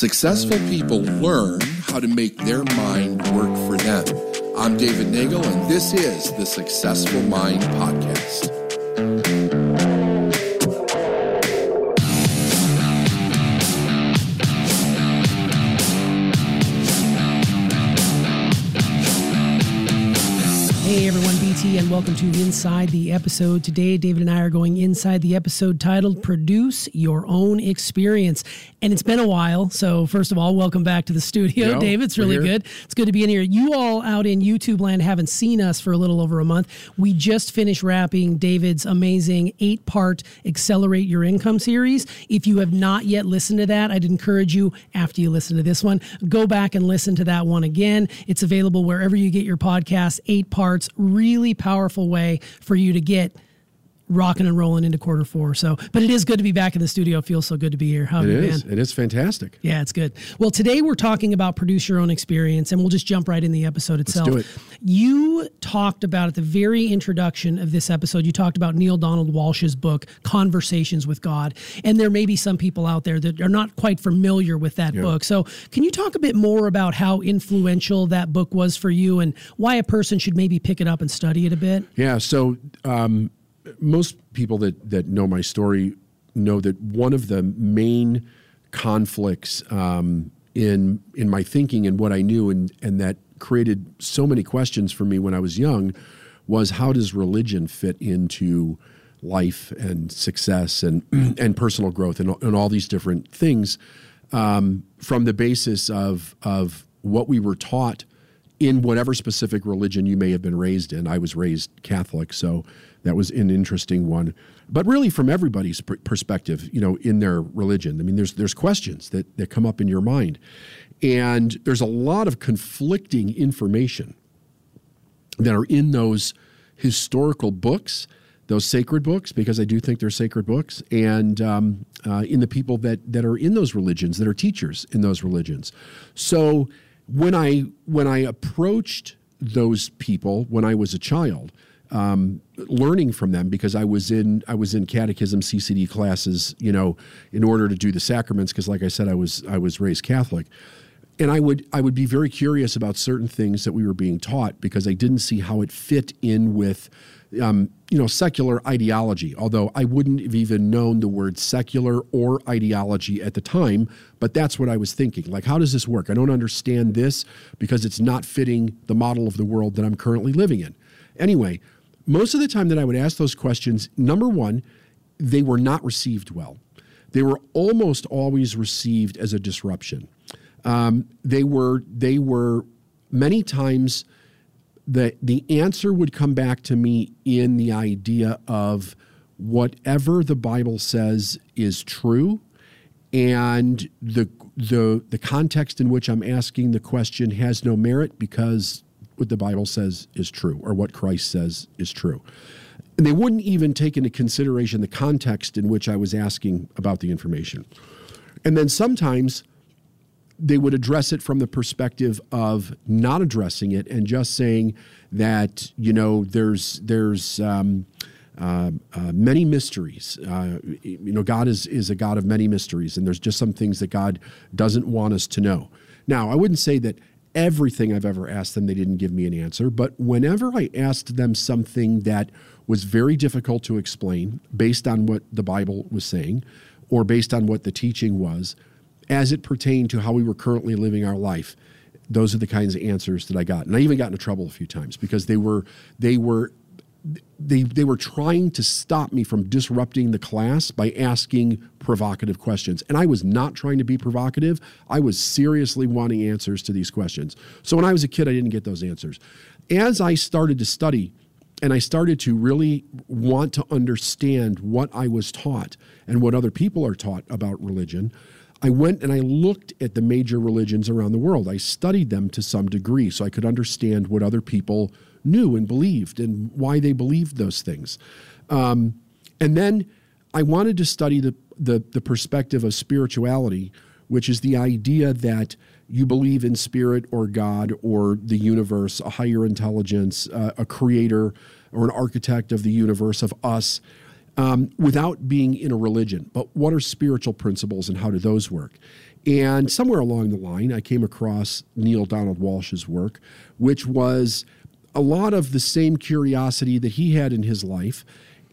Successful people learn how to make their mind work for them. I'm David Nagel, and this is the Successful Mind Podcast. And welcome to Inside the Episode. Today, David and I are going inside the episode titled Produce Your Own Experience. And it's been a while. So, first of all, welcome back to the studio, Yo, David. It's really here. good. It's good to be in here. You all out in YouTube land haven't seen us for a little over a month. We just finished wrapping David's amazing eight part Accelerate Your Income series. If you have not yet listened to that, I'd encourage you, after you listen to this one, go back and listen to that one again. It's available wherever you get your podcasts, eight parts, really powerful way for you to get rocking and rolling into quarter four. So, but it is good to be back in the studio. It feels so good to be here. How It is. It is fantastic. Yeah, it's good. Well, today we're talking about produce your own experience, and we'll just jump right in the episode itself. do it. You talked about at the very introduction of this episode, you talked about Neale Donald Walsch's book, Conversations with God. And there may be some people out there that are not quite familiar with that book. So, can you talk a bit more about how influential that book was for you and why a person should maybe pick it up and study it a bit? Yeah. So um, most people that that know my story know that one of the main conflicts um, in in my thinking and what I knew and and that created so many questions for me when I was young was how does religion fit into life and success and and personal growth and, and all these different things um, from the basis of of what we were taught in whatever specific religion you may have been raised in. I was raised Catholic, so that was an interesting one. But really, from everybody's per- perspective, you know, in their religion, I mean, there's there's questions that that come up in your mind, and there's a lot of conflicting information that are in those historical books, those sacred books, because I do think they're sacred books, and um, uh, in the people that that are in those religions, that are teachers in those religions. So when I when I approached those people when I was a child, um, learning from them because I was in I was in catechism CCD classes, you know, in order to do the sacraments, because like I said, I was I was raised Catholic. And I would I would be very curious about certain things that we were being taught because I didn't see how it fit in with um, you know secular ideology. Although I wouldn't have even known the word secular or ideology at the time, but that's what I was thinking. Like, how does this work? I don't understand this because it's not fitting the model of the world that I'm currently living in. Anyway, most of the time that I would ask those questions, number one, they were not received well. They were almost always received as a disruption um, they were they were many times the the answer would come back to me in the idea of whatever the Bible says is true, and the the the context in which I'm asking the question has no merit because what the Bible says is true or what Christ says is true. And they wouldn't even take into consideration the context in which I was asking about the information. And then sometimes they would address it from the perspective of not addressing it and just saying that you know there's there's um, uh, uh, many mysteries. Uh, you know, God is is a God of many mysteries, and there's just some things that God doesn't want us to know. Now, I wouldn't say that everything I've ever asked them they didn't give me an answer, but whenever I asked them something that was very difficult to explain based on what the Bible was saying or based on what the teaching was, as it pertained to how we were currently living our life those are the kinds of answers that i got. And i even got into trouble a few times because they were they were they they were trying to stop me from disrupting the class by asking provocative questions. And i was not trying to be provocative. I was seriously wanting answers to these questions. So when i was a kid i didn't get those answers. As i started to study and I started to really want to understand what I was taught and what other people are taught about religion. I went and I looked at the major religions around the world. I studied them to some degree so I could understand what other people knew and believed and why they believed those things. Um, and then I wanted to study the, the, the perspective of spirituality, which is the idea that you believe in spirit or God or the universe, a higher intelligence, uh, a creator or an architect of the universe, of us, um, without being in a religion. But what are spiritual principles and how do those work? And somewhere along the line, I came across Neale Donald Walsch's work, which was a lot of the same curiosity that he had in his life.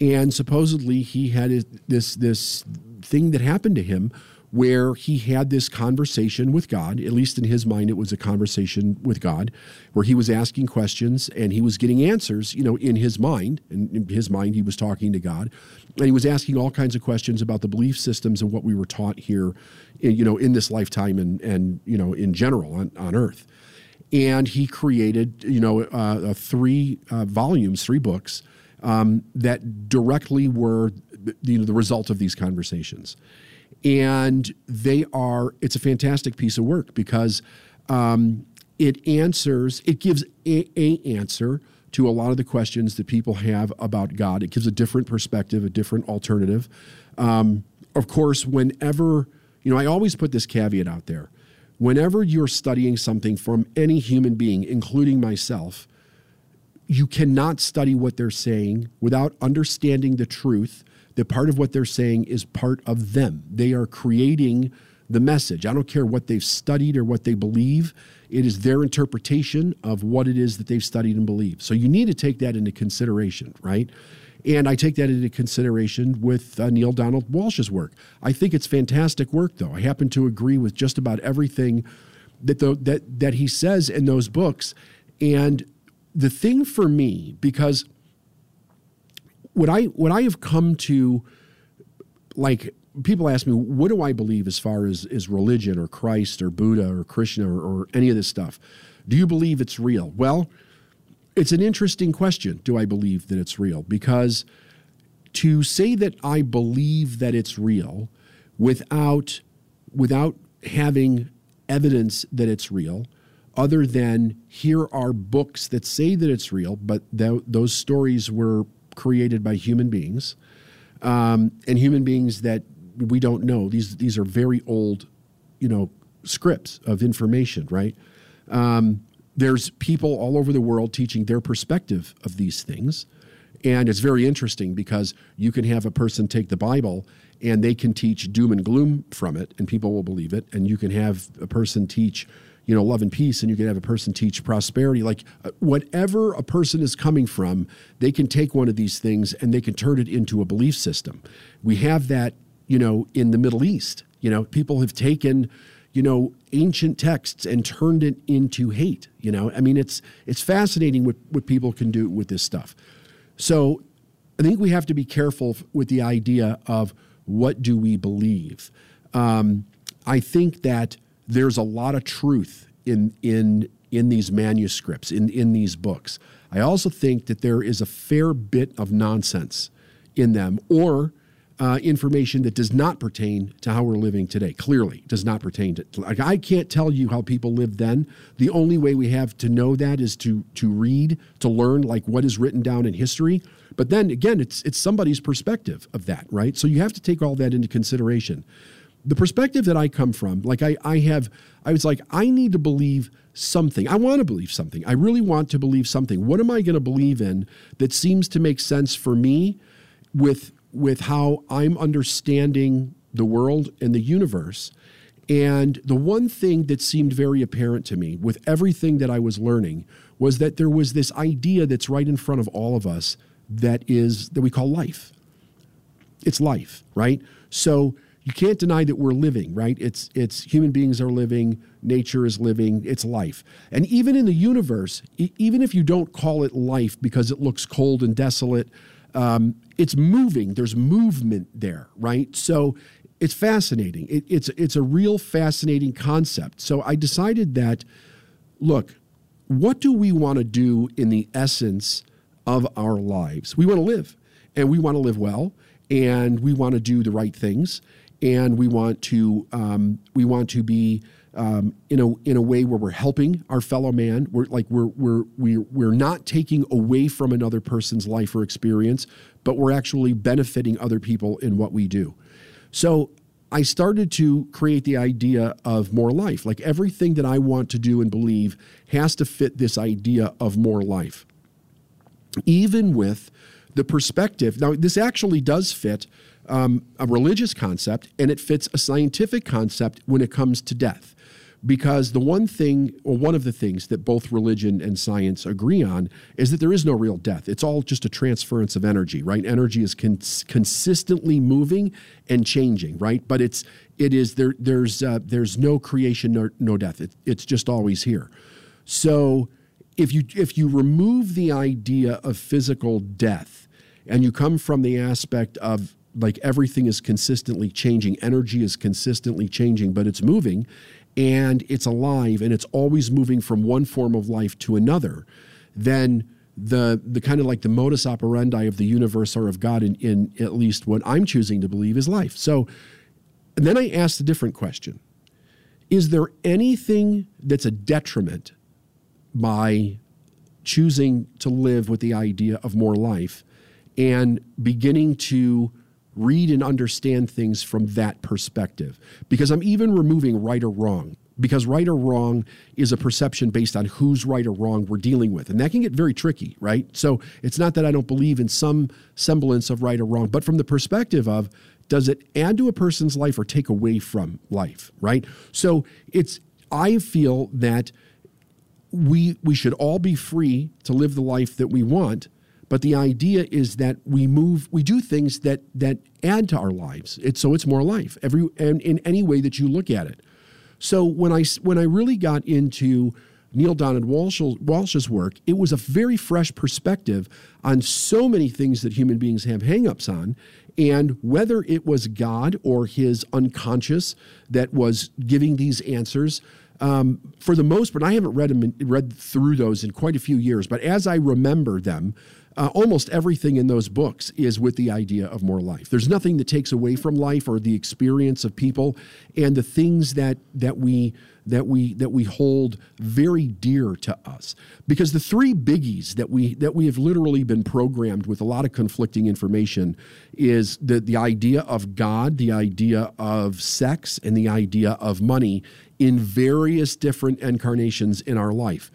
And supposedly, he had this, this thing that happened to him where he had this conversation with God. At least in his mind, it was a conversation with God where he was asking questions and he was getting answers, you know, in his mind. And in his mind, he was talking to God. And he was asking all kinds of questions about the belief systems and what we were taught here, you know, in this lifetime and, and you know, in general on, on earth. And he created, you know, uh, three uh, volumes, three books um, that directly were the, you know, the result of these conversations and they are it's a fantastic piece of work because um, it answers it gives a, a, answer to a lot of the questions that people have about god. It gives a different perspective a different alternative. Um, of course whenever you know i always put this caveat out there. Whenever you're studying something from any human being including myself you cannot study what they're saying without understanding the truth that part of what they're saying is part of them. They are creating the message. I don't care what they've studied or what they believe. It is their interpretation of what it is that they've studied and believed. So you need to take that into consideration, right? And I take that into consideration with uh, Neale Donald Walsch's work. I think it's fantastic work, though. I happen to agree with just about everything that the, that that he says in those books. And the thing for me, because what I what I have come to like people ask me what do I believe as far as is religion or Christ or Buddha or Krishna or, or any of this stuff. Do you believe it's real? Well, it's an interesting question. Do I believe that it's real? Because to say that I believe that it's real without without having evidence that it's real other than here are books that say that it's real but th- those stories were created by human beings um, and human beings that we don't know. These these are very old, you know, scripts of information, right? Um, there's people all over the world teaching their perspective of these things. And it's very interesting because you can have a person take the Bible and they can teach doom and gloom from it, and people will believe it. And you can have a person teach you know love and peace and you can have a person teach prosperity. Like uh, whatever a person is coming from they can take one of these things and they can turn it into a belief system. We have that you know in the middle east. You know people have taken you know ancient texts and turned it into hate you know? I mean it's it's fascinating what what people can do with this stuff. So i think we have to be careful with the idea of what do we believe. Um, i think that there's a lot of truth in in in these manuscripts in in these books. I also think that there is a fair bit of nonsense in them or uh, information that does not pertain to how we're living today. Clearly, does not pertain to. Like I can't tell you how people lived then. The only way we have to know that is to to read, to learn, like what is written down in history. But then again, it's it's somebody's perspective of that, right? So you have to take all that into consideration the perspective that I come from, like I, I have, I was like, I need to believe something. I want to believe something. I really want to believe something. What am I going to believe in that seems to make sense for me with with how I'm understanding the world and the universe? And the one thing that seemed very apparent to me with everything that I was learning was that there was this idea that's right in front of all of us that is that we call life. It's life, right? So you can't deny that we're living, right? It's it's human beings are living, nature is living, it's life. And even in the universe, even if you don't call it life because it looks cold and desolate, um, it's moving. There's movement there, right? So it's fascinating. It, it's it's a real fascinating concept. So I decided that, look, what do we want to do in the essence of our lives? We want to live, and we want to live well, and we want to do the right things and we want to um, we want to be um, in a in a way where we're helping our fellow man. We're like we're we're we're we're not taking away from another person's life or experience, but we're actually benefiting other people in what we do. So I started to create the idea of more life. Like everything that I want to do and believe has to fit this idea of more life. Even with the perspective. Now, this actually does fit um, a religious concept, and it fits a scientific concept when it comes to death. Because the one thing, or one of the things that both religion and science agree on, is that there is no real death. It's all just a transference of energy, right? Energy is cons- consistently moving and changing, right? But it's it is there. There's uh, there's no creation, no, no death. It, it's just always here. So if you if you remove the idea of physical death and you come from the aspect of like everything is consistently changing. Energy is consistently changing but it's moving and it's alive and it's always moving from one form of life to another. Then the the kind of like the modus operandi of the universe or of god in, in at least what i'm choosing to believe is life. So then i asked a different question. Is there anything that's a detriment by choosing to live with the idea of more life and beginning to read and understand things from that perspective. Because I'm even removing right or wrong, because right or wrong is a perception based on who's right or wrong we're dealing with. And that can get very tricky, right? So it's not that I don't believe in some semblance of right or wrong, but from the perspective of does it add to a person's life or take away from life, right? So it's, I feel that we we should all be free to live the life that we want but the idea is that we move we do things that that add to our lives. It's so it's more life every and in any way that you look at it. So when i when i really got into Neale donald walsch's, walsch's work it was a very fresh perspective on so many things that human beings have hangups on and whether it was god or his unconscious that was giving these answers um, for the most part, I haven't read read through those in quite a few years, but as I remember them, uh, almost everything in those books is with the idea of more life. There's nothing that takes away from life or the experience of people and the things that that we that we that we hold very dear to us. Because the three biggies that we that we have literally been programmed with a lot of conflicting information is the the idea of God, the idea of sex, and the idea of money in various different incarnations in our life.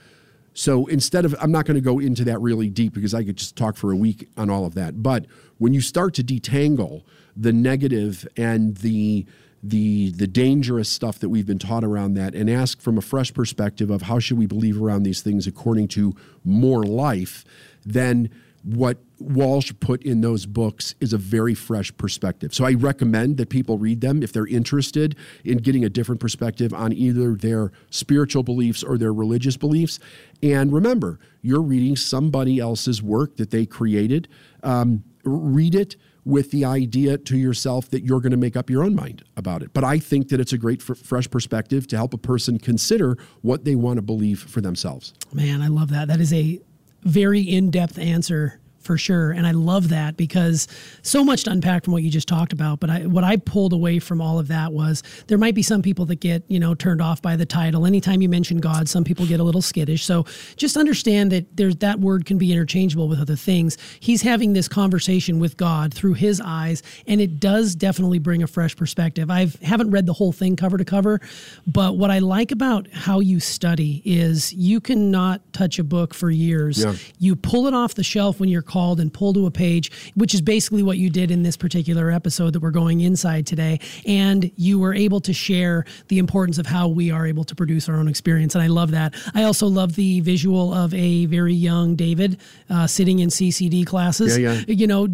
So instead of, I'm not going to go into that really deep because I could just talk for a week on all of that. But when you start to detangle the negative and the the the dangerous stuff that we've been taught around that and ask from a fresh perspective of how should we believe around these things according to more life, then what Walsch put in those books is a very fresh perspective. So I recommend that people read them if they're interested in getting a different perspective on either their spiritual beliefs or their religious beliefs. And remember, you're reading somebody else's work that they created. Um, read it with the idea to yourself that you're going to make up your own mind about it. But I think that it's a great fresh perspective to help a person consider what they want to believe for themselves. Man, I love that. That is a very in-depth answer for sure. And i love that because so much to unpack from what you just talked about. But I, what i pulled away from all of that was there might be some people that get you know turned off by the title. Anytime you mention god some people get a little skittish. So just understand that there's that word can be interchangeable with other things. He's having this conversation with god through his eyes and it does definitely bring a fresh perspective. I haven't read the whole thing cover to cover but what i like about how you study is you cannot touch a book for years. Yeah. you pull it off the shelf when you're called and pull to a page, which is basically what you did in this particular episode that we're going inside today. And you were able to share the importance of how we are able to produce our own experience. And I love that. I also love the visual of a very young David uh, sitting in CCD classes, yeah, yeah. you know,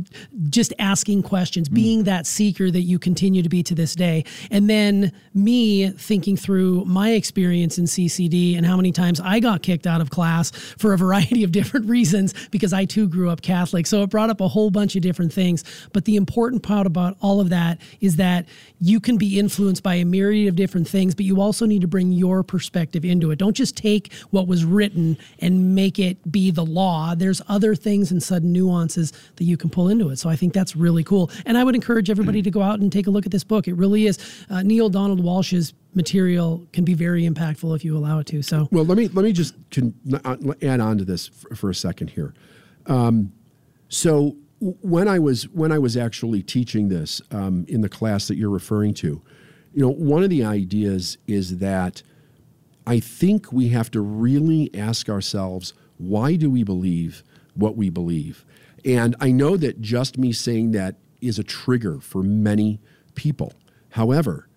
just asking questions, mm. being that seeker that you continue to be to this day. And then me thinking through my experience in CCD and how many times I got kicked out of class for a variety of different reasons because I too grew up Catholic. So it brought up a whole bunch of different things. But the important part about all of that is that you can be influenced by a myriad of different things, but you also need to bring your perspective into it. Don't just take what was written and make it be the law. There's other things and sudden nuances that you can pull into it. So I think that's really cool. And I would encourage everybody to go out and take a look at this book. It really is. Uh, Neale Donald Walsch's material can be very impactful if you allow it to. So, well, let me let me just uh, add on to this for, for a second here. Um, so when I was when I was actually teaching this um, in the class that you're referring to, you know, one of the ideas is that I think we have to really ask ourselves why do we believe what we believe, And I know that just me saying that is a trigger for many people. However,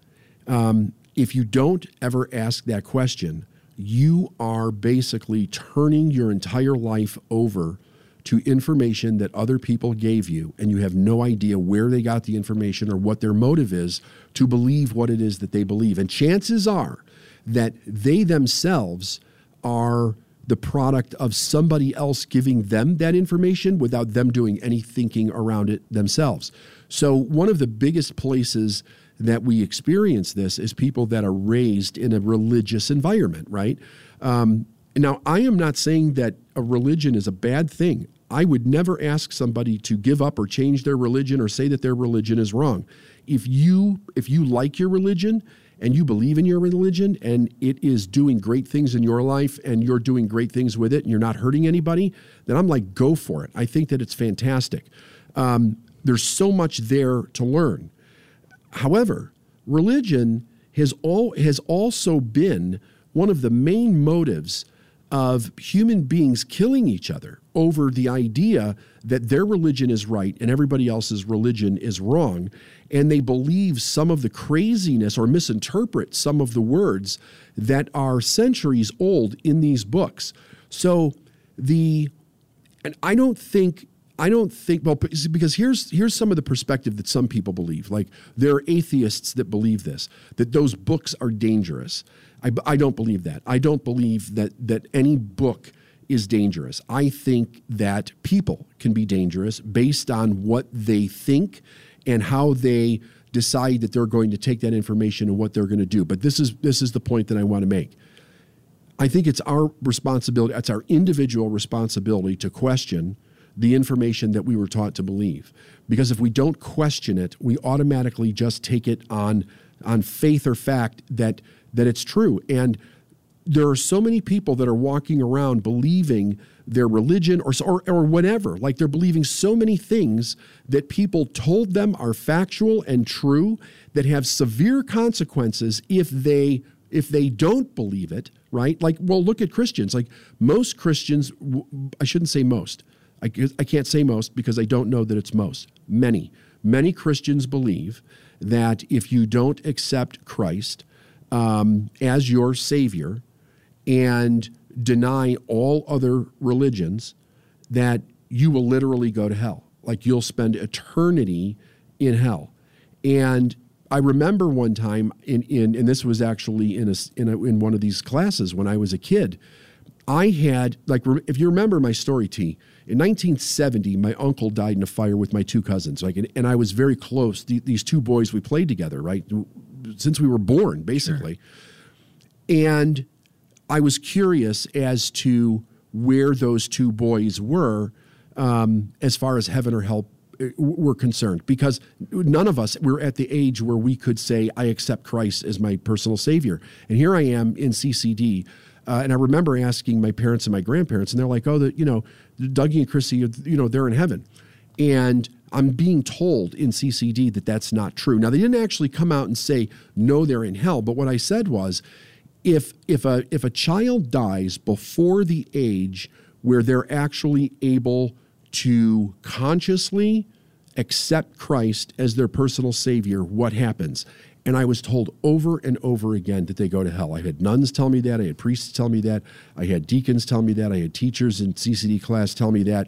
um, if you don't ever ask that question, you are basically turning your entire life over to information that other people gave you, and you have no idea where they got the information or what their motive is to believe what it is that they believe. And chances are that they themselves are the product of somebody else giving them that information without them doing any thinking around it themselves. So, one of the biggest places that we experience this is people that are raised in a religious environment, right? Um, now, I am not saying that a religion is a bad thing. I would never ask somebody to give up or change their religion or say that their religion is wrong. If you if you like your religion and you believe in your religion and it is doing great things in your life and you're doing great things with it and you're not hurting anybody, then I'm like, go for it. I think that it's fantastic. Um, there's so much there to learn. However, religion has all has also been one of the main motives of human beings killing each other over the idea that their religion is right and everybody else's religion is wrong. And they believe some of the craziness or misinterpret some of the words that are centuries old in these books. So the, and I don't think I don't think well because here's here's some of the perspective that some people believe. Like there are atheists that believe this that those books are dangerous. I, I don't believe that. I don't believe that that any book is dangerous. I think that people can be dangerous based on what they think and how they decide that they're going to take that information and what they're going to do. But this is this is the point that I want to make. I think it's our responsibility, it's our individual responsibility to question the information that we were taught to believe. Because if we don't question it, we automatically just take it on, on faith or fact that, that it's true. And there are so many people that are walking around believing their religion or, or, or whatever. Like they're believing so many things that people told them are factual and true that have severe consequences if they if they don't believe it, right? Like, well, look at Christians. Like most Christians, I shouldn't say most. I, I can't say most because I don't know that it's most. Many. Many Christians believe that if you don't accept Christ um, as your Savior and deny all other religions, that you will literally go to hell. Like you'll spend eternity in hell. And I remember one time in, in and this was actually in a, in a, in one of these classes when I was a kid. I had like if you remember my story, T. In 1970, my uncle died in a fire with my two cousins. Like, and I was very close. These two boys, we played together, right, since we were born, basically. Sure. And I was curious as to where those two boys were um, as far as heaven or hell uh, were concerned because none of us were at the age where we could say i accept christ as my personal savior and here i am in ccd uh, and I remember asking my parents and my grandparents, and they're like, "Oh, the, you know, Dougie and Chrissy, you know, they're in heaven," and I'm being told in CCD that that's not true. Now they didn't actually come out and say no, they're in hell, but what I said was, if if a if a child dies before the age where they're actually able to consciously accept Christ as their personal savior, what happens? And I was told over and over again that they go to hell. I had nuns tell me that. I had priests tell me that. I had deacons tell me that. I had teachers in CCD class tell me that.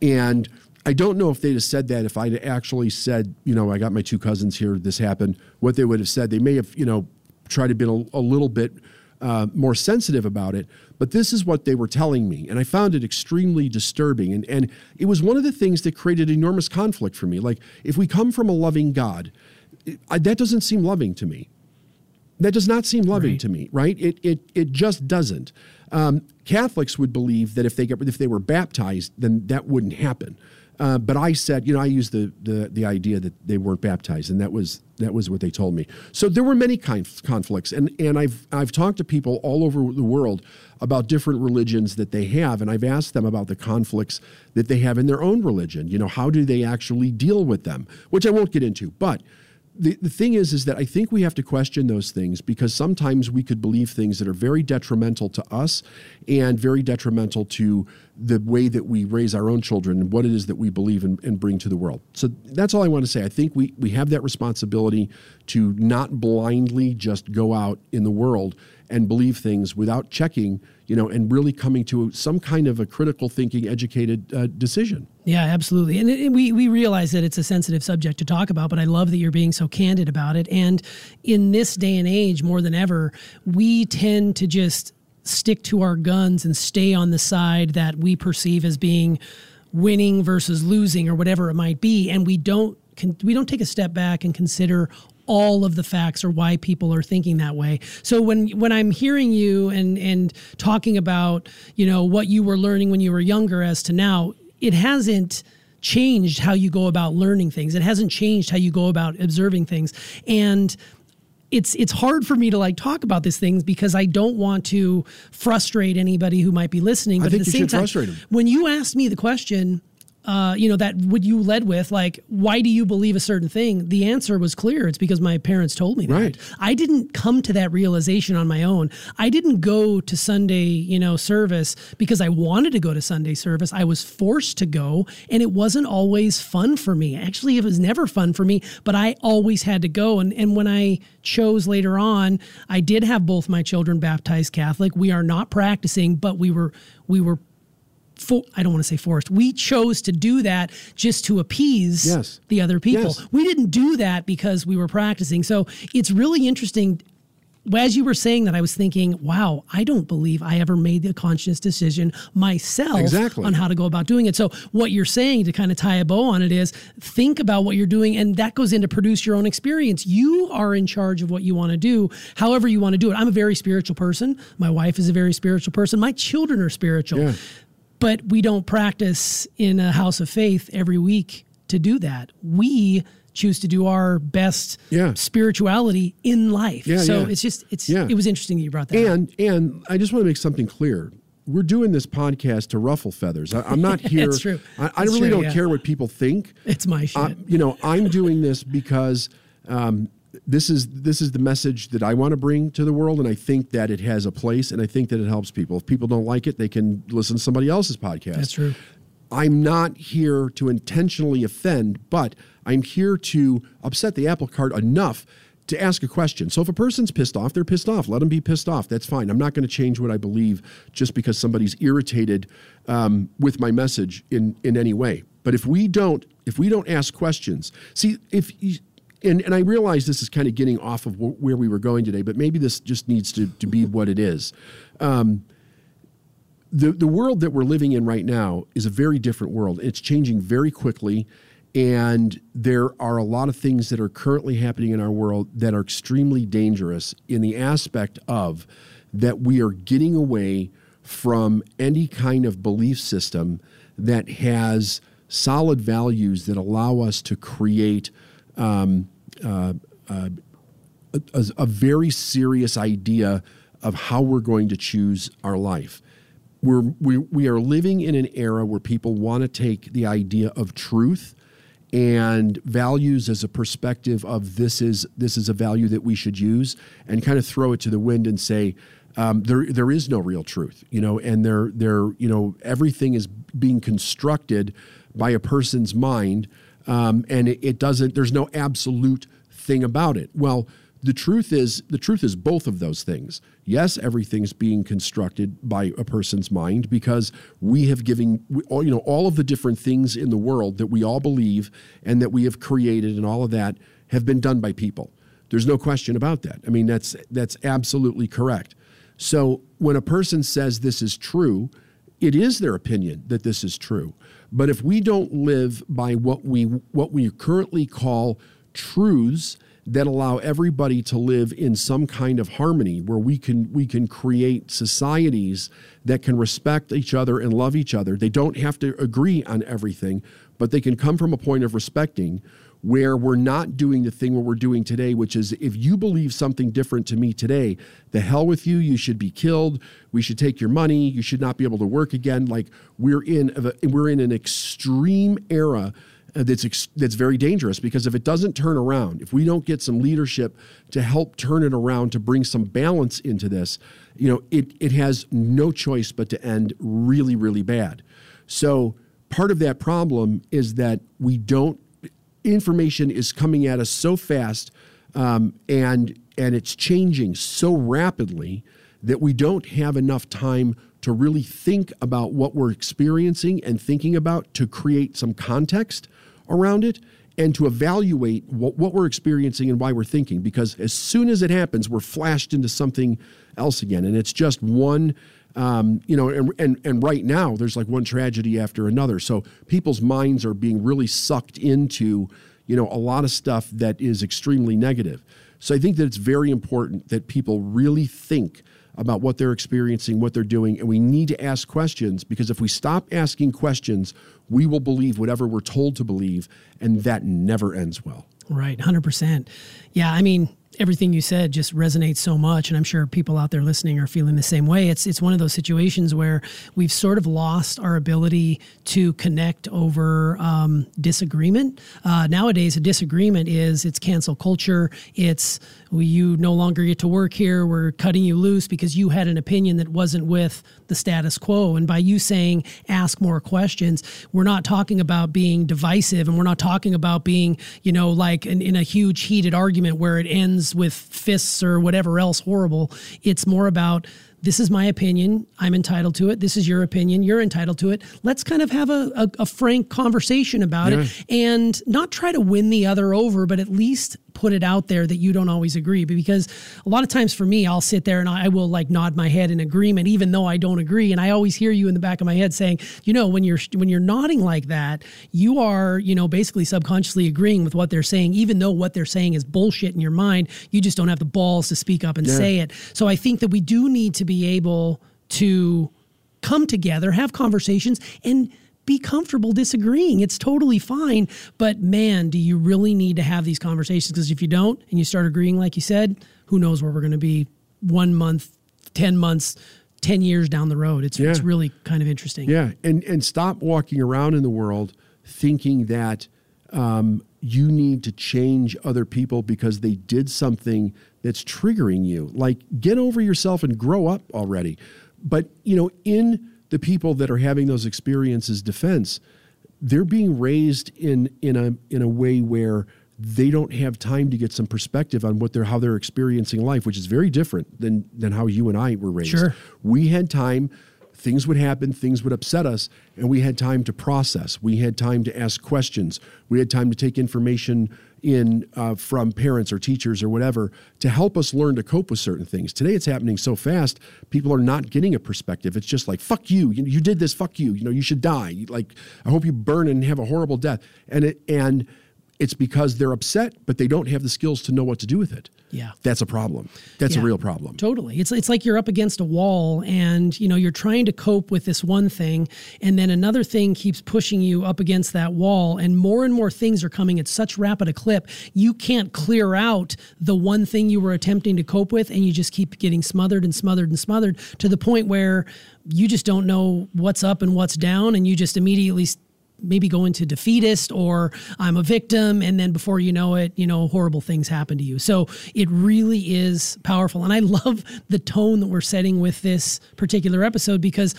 And I don't know if they'd have said that if I'd actually said, you know, I got my two cousins here, this happened, what they would have said. They may have, you know, tried to be a, a little bit uh, more sensitive about it. But this is what they were telling me. And I found it extremely disturbing. And, and it was one of the things that created enormous conflict for me. Like, if we come from a loving God, I, that doesn't seem loving to me. That does not seem loving right. to me, right? It, it, it just doesn't. Um, Catholics would believe that if they, get, if they were baptized, then that wouldn't happen. Uh, but I said, you know, I used the, the the idea that they weren't baptized, and that was that was what they told me. So there were many kind of conflicts, and and I've I've talked to people all over the world about different religions that they have, and I've asked them about the conflicts that they have in their own religion. You know, how do they actually deal with them? Which I won't get into, but the, the thing is is that I think we have to question those things because sometimes we could believe things that are very detrimental to us and very detrimental to the way that we raise our own children and what it is that we believe and, and bring to the world. So that's all I want to say. I think we, we have that responsibility to not blindly just go out in the world and believe things without checking, you know, and really coming to some kind of a critical thinking, educated uh, decision. Yeah, absolutely. And it, we, we realize that it's a sensitive subject to talk about, but I love that you're being so candid about it. And in this day and age, more than ever, we tend to just stick to our guns and stay on the side that we perceive as being winning versus losing or whatever it might be and we don't we don't take a step back and consider all of the facts or why people are thinking that way. So when when I'm hearing you and and talking about, you know, what you were learning when you were younger as to now, it hasn't changed how you go about learning things. It hasn't changed how you go about observing things. And it's it's hard for me to like talk about these things because I don't want to frustrate anybody who might be listening. But I think at the you same time, when you asked me the question, uh, you know, that what you led with, like, why do you believe a certain thing? The answer was clear. It's because my parents told me that. Right. I didn't come to that realization on my own. I didn't go to Sunday, you know, service because I wanted to go to Sunday service. I was forced to go, and it wasn't always fun for me. Actually, it was never fun for me, but I always had to go. And and when I chose later on, I did have both my children baptized Catholic. We are not practicing, but we were we were for, I don't want to say forced. We chose to do that just to appease yes. the other people. Yes. We didn't do that because we were practicing. So it's really interesting. As you were saying that, I was thinking, wow, I don't believe I ever made the conscious decision myself exactly. on how to go about doing it. So, what you're saying to kind of tie a bow on it is think about what you're doing, and that goes into produce your own experience. You are in charge of what you want to do, however, you want to do it. I'm a very spiritual person. My wife is a very spiritual person. My children are spiritual. Yeah but we don't practice in a house of faith every week to do that. We choose to do our best yeah. spirituality in life. Yeah, so yeah. it's just it's yeah. it was interesting that you brought that and up. and I just want to make something clear. We're doing this podcast to ruffle feathers. I, am not here. That's true. I, I really true, don't yeah. care what people think. It's my shit. Uh, you know, I'm doing this because um, this is this is the message that I want to bring to the world, and I think that it has a place, and I think that it helps people. If people don't like it, they can listen to somebody else's podcast. That's true. I'm not here to intentionally offend, but I'm here to upset the apple cart enough to ask a question. So if a person's pissed off, they're pissed off. Let them be pissed off. That's fine. I'm not going to change what I believe just because somebody's irritated um, with my message in in any way. But if we don't, if we don't ask questions, see if. And, and I realize this is kind of getting off of where we were going today, but maybe this just needs to, to be what it is. Um, the, the world that we're living in right now is a very different world. It's changing very quickly, and there are a lot of things that are currently happening in our world that are extremely dangerous in the aspect of that we are getting away from any kind of belief system that has solid values that allow us to create um, uh, uh, a, a, very serious idea of how we're going to choose our life. We're, we, we are living in an era where people want to take the idea of truth and values as a perspective of this is this is a value that we should use and kind of throw it to the wind and say um, there there is no real truth you know and there there you know everything is being constructed by a person's mind um, and it, it doesn't. There's no absolute thing about it. Well, the truth is the truth is both of those things. Yes, everything's being constructed by a person's mind because we have given all you know all of the different things in the world that we all believe and that we have created and all of that have been done by people. There's no question about that. I mean that's that's absolutely correct. So when a person says this is true, it is their opinion that this is true. But if we don't live by what we what we currently call truths that allow everybody to live in some kind of harmony where we can we can create societies that can respect each other and love each other. They don't have to agree on everything, but they can come from a point of respecting where we're not doing the thing what we're doing today, which is if you believe something different to me today, the hell with you. You should be killed. We should take your money. You should not be able to work again. Like we're in a, we're in an extreme era that's ex- that's very dangerous because if it doesn't turn around, if we don't get some leadership to help turn it around to bring some balance into this, you know, it it has no choice but to end really really bad. So part of that problem is that we don't information is coming at us so fast um, and and it's changing so rapidly that we don't have enough time to really think about what we're experiencing and thinking about to create some context around it and to evaluate what, what we're experiencing and why we're thinking. Because as soon as it happens, we're flashed into something else again. And it's just one, um, you know, and, and, and right now there's like one tragedy after another. So people's minds are being really sucked into, you know, a lot of stuff that is extremely negative. So I think that it's very important that people really think about what they're experiencing, what they're doing, and we need to ask questions because if we stop asking questions, we will believe whatever we're told to believe, and that never ends well. Right, 100%. Yeah, I mean, everything you said just resonates so much and i'm sure people out there listening are feeling the same way. It's it's one of those situations where we've sort of lost our ability to connect over um, disagreement. Uh, nowadays a disagreement is it's cancel culture it's you no longer get to work here. We're cutting you loose because you had an opinion that wasn't with the status quo. And by you saying ask more questions, we're not talking about being divisive and we're not talking about being, you know, like in, in a huge heated argument where it ends with fists or whatever else horrible. It's more about this is my opinion. I'm entitled to it. This is your opinion. You're entitled to it. Let's kind of have a, a, a frank conversation about yeah. it and not try to win the other over, but at least put it out there that you don't always agree. Because a lot of times for me, I'll sit there and I will like nod my head in agreement, even though I don't agree. And I always hear you in the back of my head saying, you know, when you're when you're nodding like that, you are, you know, basically subconsciously agreeing with what they're saying, even though what they're saying is bullshit in your mind. You just don't have the balls to speak up and yeah. say it. So I think that we do need to be able to come together, have conversations, and be comfortable disagreeing. It's totally fine. But man, do you really need to have these conversations? Because if you don't and you start agreeing, like you said, who knows where we're going to be one month, 10 months, 10 years down the road. It's, yeah. it's really kind of interesting. Yeah. And, and stop walking around in the world thinking that um, you need to change other people because they did something that's triggering you. Like, get over yourself and grow up already. But, you know, in the people that are having those experiences defense, they're being raised in in a in a way where they don't have time to get some perspective on what they're how they're experiencing life, which is very different than than how you and I were raised. Sure. We had time things would happen, things would upset us, and we had time to process. We had time to ask questions. We had time to take information in uh, from parents or teachers or whatever to help us learn to cope with certain things. Today it's happening so fast, people are not getting a perspective. It's just like fuck you, you, you did this, fuck you, you know, you should die. Like I hope you burn and have a horrible death. And it and it's because they're upset, but they don't have the skills to know what to do with it. Yeah. That's a problem. That's yeah, a real problem. Totally. It's it's like you're up against a wall and you know you're trying to cope with this one thing and then another thing keeps pushing you up against that wall and more and more things are coming at such rapid a clip you can't clear out the one thing you were attempting to cope with and you just keep getting smothered and smothered and smothered to the point where you just don't know what's up and what's down and you just immediately maybe go into defeatist or I'm a victim. And then before you know it, you know, horrible things happen to you. So it really is powerful. And I love the tone that we're setting with this particular episode because,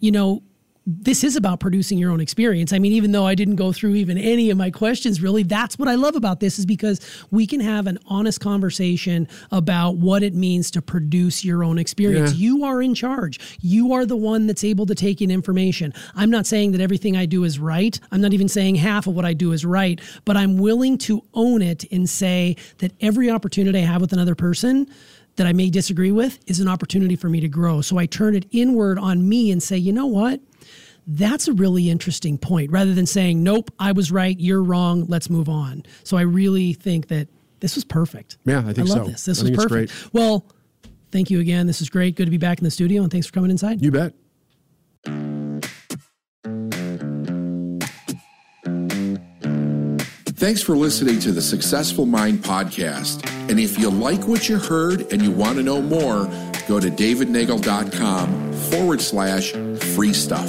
you know, this is about producing your own experience. I mean, even though I didn't go through even any of my questions, really, that's what I love about this is because we can have an honest conversation about what it means to produce your own experience. Yeah. You are in charge. You are the one that's able to take in information. I'm not saying that everything I do is right. I'm not even saying half of what I do is right, but I'm willing to own it and say that every opportunity I have with another person that I may disagree with is an opportunity for me to grow. So I turn it inward on me and say, you know what? That's a really interesting point rather than saying, nope, I was right, you're wrong, let's move on. So I really think that this was perfect. Yeah, I think I love so. this. This I was perfect. Well, thank you again. This is great. Good to be back in the studio and thanks for coming inside. You bet. Thanks for listening to the Successful Mind podcast. And if you like what you heard and you want to know more, go to davidnagel.com forward slash free stuff.